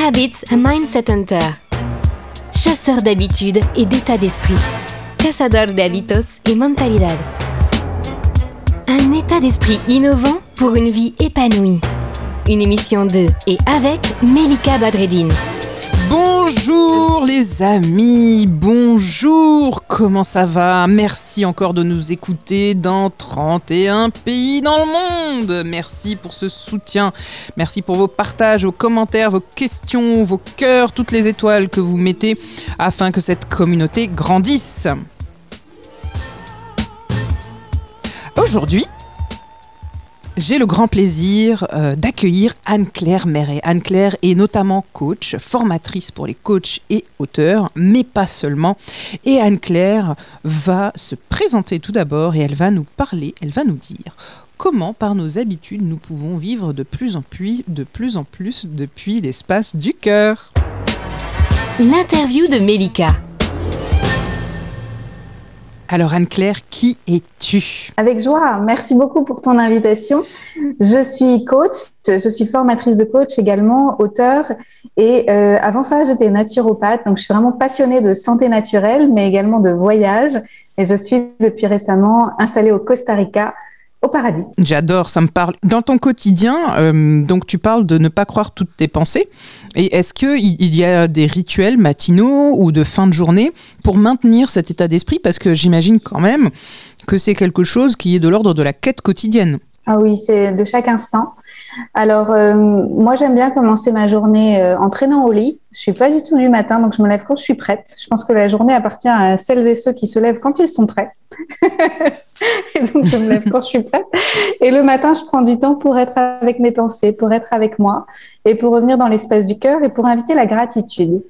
Habits a Mindset Hunter. Chasseur d'habitudes et d'état d'esprit. Cazador de hábitos et mentalidad. Un état d'esprit innovant pour une vie épanouie. Une émission de et avec Melika Badreddine. Bonjour les amis, bonjour, comment ça va? Merci encore de nous écouter dans 31 pays dans le monde. Merci pour ce soutien, merci pour vos partages, vos commentaires, vos questions, vos cœurs, toutes les étoiles que vous mettez afin que cette communauté grandisse. Aujourd'hui, j'ai le grand plaisir euh, d'accueillir Anne-Claire Méret. Anne-Claire est notamment coach, formatrice pour les coachs et auteurs, mais pas seulement. Et Anne-Claire va se présenter tout d'abord et elle va nous parler, elle va nous dire comment par nos habitudes nous pouvons vivre de plus en plus, de plus en plus depuis l'espace du cœur. L'interview de Melika. Alors Anne-Claire, qui es-tu? Avec joie, merci beaucoup pour ton invitation. Je suis coach, je suis formatrice de coach également, auteur et euh, avant ça j'étais naturopathe, donc je suis vraiment passionnée de santé naturelle mais également de voyage et je suis depuis récemment installée au Costa Rica au paradis. J'adore, ça me parle. Dans ton quotidien, euh, donc tu parles de ne pas croire toutes tes pensées. Et est-ce qu'il il y a des rituels matinaux ou de fin de journée pour maintenir cet état d'esprit? Parce que j'imagine quand même que c'est quelque chose qui est de l'ordre de la quête quotidienne. Ah oui, c'est de chaque instant. Alors, euh, moi, j'aime bien commencer ma journée euh, en traînant au lit. Je suis pas du tout du matin, donc je me lève quand je suis prête. Je pense que la journée appartient à celles et ceux qui se lèvent quand ils sont prêts. et donc, je me lève quand je suis prête. Et le matin, je prends du temps pour être avec mes pensées, pour être avec moi et pour revenir dans l'espace du cœur et pour inviter la gratitude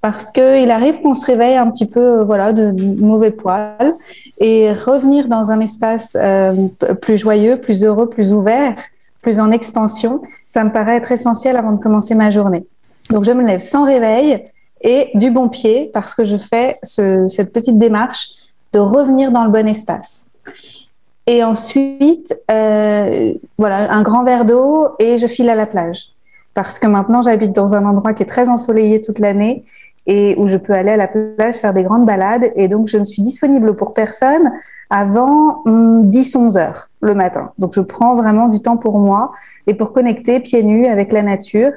parce qu'il arrive qu'on se réveille un petit peu voilà de mauvais poil et revenir dans un espace euh, plus joyeux, plus heureux, plus ouvert, plus en expansion, ça me paraît être essentiel avant de commencer ma journée. Donc je me lève sans réveil et du bon pied parce que je fais cette petite démarche de revenir dans le bon espace. Et ensuite, euh, voilà, un grand verre d'eau et je file à la plage. Parce que maintenant, j'habite dans un endroit qui est très ensoleillé toute l'année et où je peux aller à la plage faire des grandes balades. Et donc, je ne suis disponible pour personne avant 10-11 hum, heures le matin. Donc, je prends vraiment du temps pour moi et pour connecter pieds nus avec la nature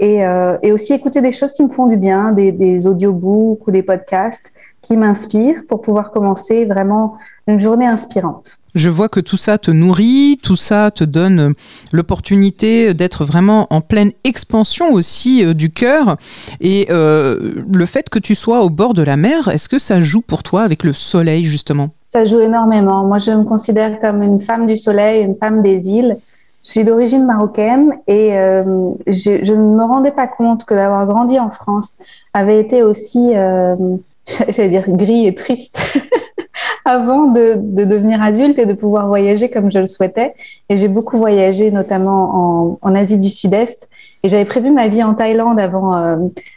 et, euh, et aussi écouter des choses qui me font du bien, des, des audiobooks ou des podcasts qui m'inspirent pour pouvoir commencer vraiment une journée inspirante. Je vois que tout ça te nourrit, tout ça te donne l'opportunité d'être vraiment en pleine expansion aussi euh, du cœur. Et euh, le fait que tu sois au bord de la mer, est-ce que ça joue pour toi avec le soleil justement? Ça joue énormément. Moi, je me considère comme une femme du soleil, une femme des îles. Je suis d'origine marocaine et euh, je, je, ne me rendais pas compte que d'avoir grandi en France avait été aussi, euh, j'allais dire, gris et triste. avant de, de, devenir adulte et de pouvoir voyager comme je le souhaitais. Et j'ai beaucoup voyagé, notamment en, en Asie du Sud-Est. Et j'avais prévu ma vie en Thaïlande avant, euh,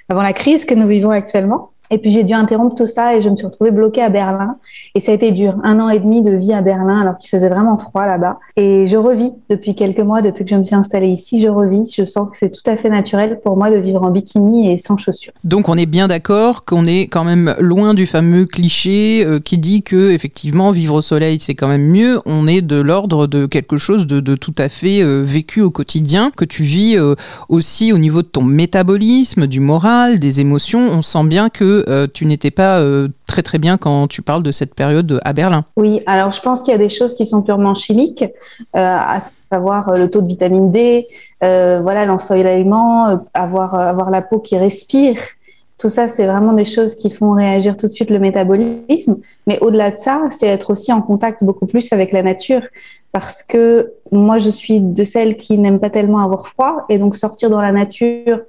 avant la crise que nous vivons actuellement. Et puis j'ai dû interrompre tout ça et je me suis retrouvée bloquée à Berlin. Et ça a été dur, un an et demi de vie à Berlin alors qu'il faisait vraiment froid là-bas. Et je revis depuis quelques mois, depuis que je me suis installée ici, je revis. Je sens que c'est tout à fait naturel pour moi de vivre en bikini et sans chaussures. Donc on est bien d'accord qu'on est quand même loin du fameux cliché euh, qui dit que effectivement vivre au soleil c'est quand même mieux. On est de l'ordre de quelque chose de, tout à fait euh, vécu au quotidien que tu vis euh, aussi au niveau de ton métabolisme, du moral, des émotions. On sent bien que euh, tu n'étais pas euh, très très bien quand tu parles de cette période à Berlin. Oui, alors je pense qu'il y a des choses qui sont purement chimiques, euh, à savoir le taux de vitamine D, voilà l'ensoleillement, avoir avoir la peau qui respire. Tout ça, c'est vraiment des choses qui font réagir tout de suite le métabolisme. Mais au-delà de ça, c'est être aussi en contact beaucoup plus avec la nature. Parce que moi, je suis de celles qui n'aiment pas tellement avoir froid. Et donc, sortir dans la nature,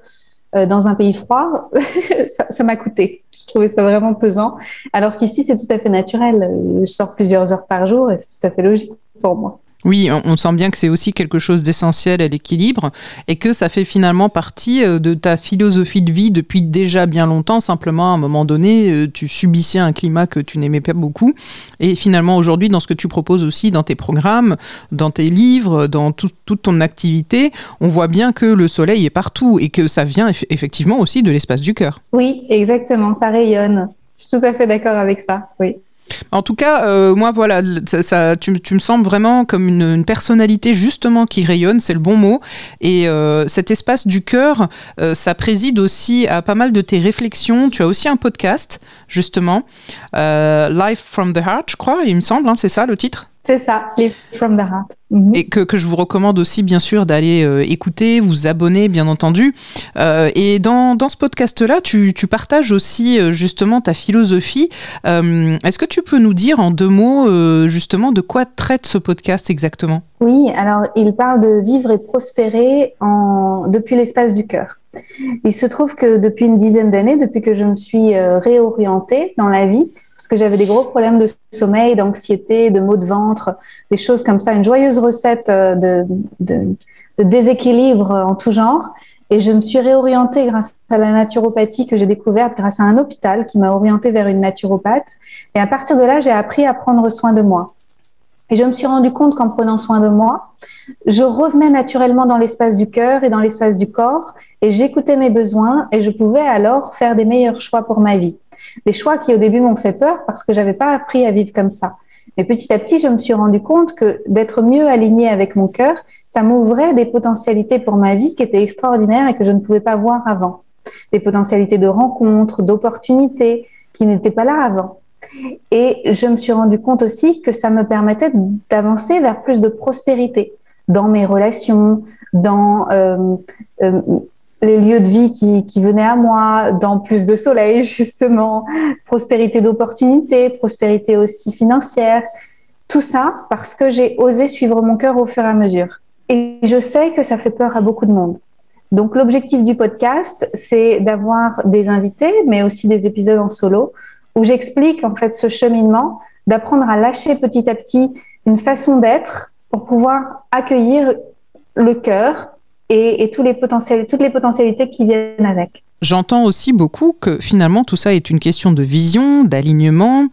euh, dans un pays froid, ça m'a coûté. Je trouvais ça vraiment pesant. Alors qu'ici, c'est tout à fait naturel. Je sors plusieurs heures par jour et c'est tout à fait logique pour moi. Oui, on, sent bien que c'est aussi quelque chose d'essentiel à l'équilibre et que ça fait finalement partie euh, de ta philosophie de vie depuis déjà bien longtemps. Simplement, à un moment donné, euh, tu subissais un climat que tu n'aimais pas beaucoup. Et finalement, aujourd'hui, dans ce que tu proposes aussi dans tes programmes, dans tes livres, dans toute ton activité, on voit bien que le soleil est partout et que ça vient effectivement aussi de l'espace du cœur. Oui, exactement, ça rayonne. Je suis tout à fait d'accord avec ça, oui. En tout cas, euh, moi, voilà, ça, tu, me sembles vraiment comme une, personnalité justement qui rayonne, c'est le bon mot. Et euh, cet espace du cœur, euh, ça préside aussi à pas mal de tes réflexions. Tu as aussi un podcast, justement, Life from the Heart, je crois, il me semble, hein, c'est ça le titre? C'est ça, Live from the Heart. Mhm. Et que, que, je vous recommande aussi, bien sûr, d'aller euh, écouter, vous abonner, bien entendu. Euh, et dans, dans ce podcast-là, tu, tu, partages aussi euh, justement ta philosophie. Est-ce que tu peux nous dire en deux mots, justement, de quoi traite ce podcast exactement? Oui, alors il parle de vivre et prospérer en... depuis l'espace du cœur. Il se trouve que depuis une dizaine d'années, depuis que je me suis réorientée dans la vie, parce que j'avais des gros problèmes de sommeil, d'anxiété, de maux de ventre, des choses comme ça, une joyeuse recette euh, de, déséquilibre en tout genre. Et je me suis réorientée grâce à la naturopathie que j'ai découverte grâce à un hôpital qui m'a orientée vers une naturopathe. Et à partir de là, j'ai appris à prendre soin de moi. Et je me suis rendu compte qu'en prenant soin de moi, je revenais naturellement dans l'espace du cœur et dans l'espace du corps et j'écoutais mes besoins et je pouvais alors faire des meilleurs choix pour ma vie. Des choix qui au début m'ont fait peur parce que j'avais pas appris à vivre comme ça. Mais petit à petit, je me suis rendu compte que d'être mieux alignée avec mon cœur, ça m'ouvrait des potentialités pour ma vie qui étaient extraordinaires et que je ne pouvais pas voir avant. Des potentialités de rencontres, d'opportunités qui n'étaient pas là avant. Et je me suis rendu compte aussi que ça me permettait d'avancer vers plus de prospérité dans mes relations, dans euh, euh, les lieux de vie qui, venaient à moi, dans plus de soleil, justement, prospérité d'opportunités, prospérité aussi financière. Tout ça parce que j'ai osé suivre mon cœur au fur et à mesure. Et je sais que ça fait peur à beaucoup de monde. Donc l'objectif du podcast, c'est d'avoir des invités, mais aussi des épisodes en solo, où j'explique en fait ce cheminement, d'apprendre à lâcher petit à petit une façon d'être pour pouvoir accueillir le cœur et, tous les potentiels, toutes les potentialités qui viennent avec. J'entends aussi beaucoup que finalement tout ça est une question de vision, d'alignement,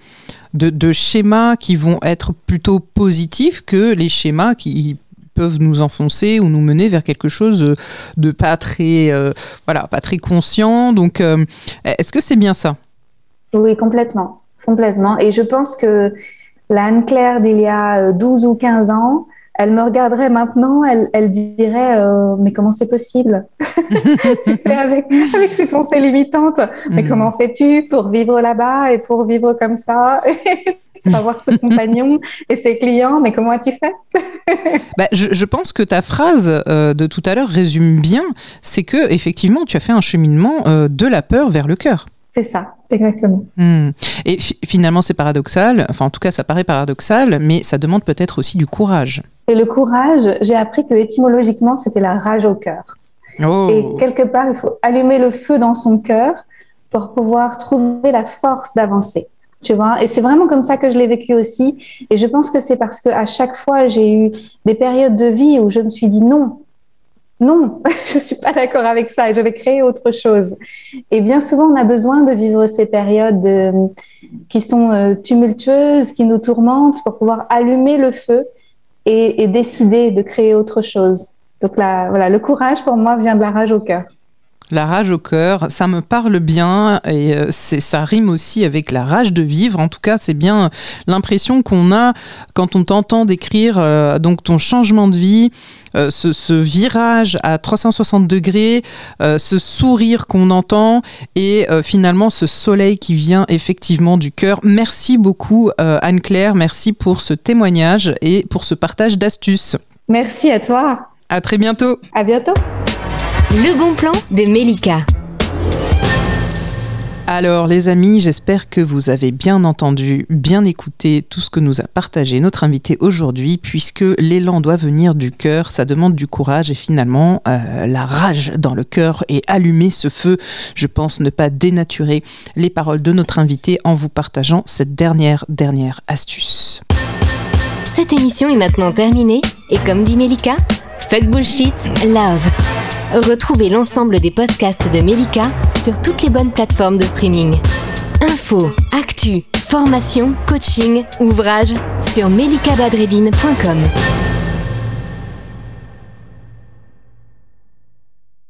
de, schémas qui vont être plutôt positifs que les schémas qui peuvent nous enfoncer ou nous mener vers quelque chose de pas très, euh, voilà, pas très conscient. Donc, euh, est-ce que c'est bien ça? Oui, complètement, complètement. Et je pense que la Anne-Claire d'il y a 12 ou 15 ans, elle me regarderait maintenant, elle, elle dirait euh, mais comment c'est possible? Tu sais avec avec ses pensées limitantes. Mais hmm. comment fais-tu pour vivre là-bas et pour vivre comme ça? Savoir ce compagnon et ses clients, mais comment as-tu fait? Bah, je, je, pense que ta phrase euh, de tout à l'heure résume bien, c'est que effectivement tu as fait un cheminement euh, de la peur vers le cœur. C'est ça, exactement. Hmm. Et finalement, c'est paradoxal, enfin en tout cas, ça paraît paradoxal, mais ça demande peut-être aussi du courage. Et le courage, j'ai appris que étymologiquement, c'était la rage au cœur. Oh. Et quelque part, il faut allumer le feu dans son cœur pour pouvoir trouver la force d'avancer. Tu vois, et c'est vraiment comme ça que je l'ai vécu aussi. Et je pense que c'est parce que à chaque fois, j'ai eu des périodes de vie où je me suis dit non, non, je suis pas d'accord avec ça et je vais créer autre chose. Et bien souvent, on a besoin de vivre ces périodes euh, qui sont euh, tumultueuses, qui nous tourmentent pour pouvoir allumer le feu et, décider de créer autre chose. Donc là, voilà, le courage pour moi vient de la rage au cœur. La rage au cœur, ça me parle bien et euh, c'est ça rime aussi avec la rage de vivre. En tout cas, c'est bien l'impression qu'on a quand on t'entend décrire euh, donc ton changement de vie, euh, ce, virage à 360 degrés, ce sourire qu'on entend et finalement ce soleil qui vient effectivement du cœur. Merci beaucoup Anne-Claire, merci pour ce témoignage et pour ce partage d'astuces. Merci à toi. À très bientôt. À bientôt. Le bon plan de Melika. Alors les amis, j'espère que vous avez bien entendu, bien écouté tout ce que nous a partagé notre invité aujourd'hui, puisque l'élan doit venir du cœur, ça demande du courage et finalement euh, la rage dans le cœur et allumer ce feu. Je pense ne pas dénaturer les paroles de notre invité en vous partageant cette dernière, dernière astuce. Cette émission est maintenant terminée et comme dit Melika, fuck bullshit, love. Retrouvez l'ensemble des podcasts de Melika sur toutes les bonnes plateformes de streaming. Info, actu, formation, coaching, ouvrages sur melikabadredine.com.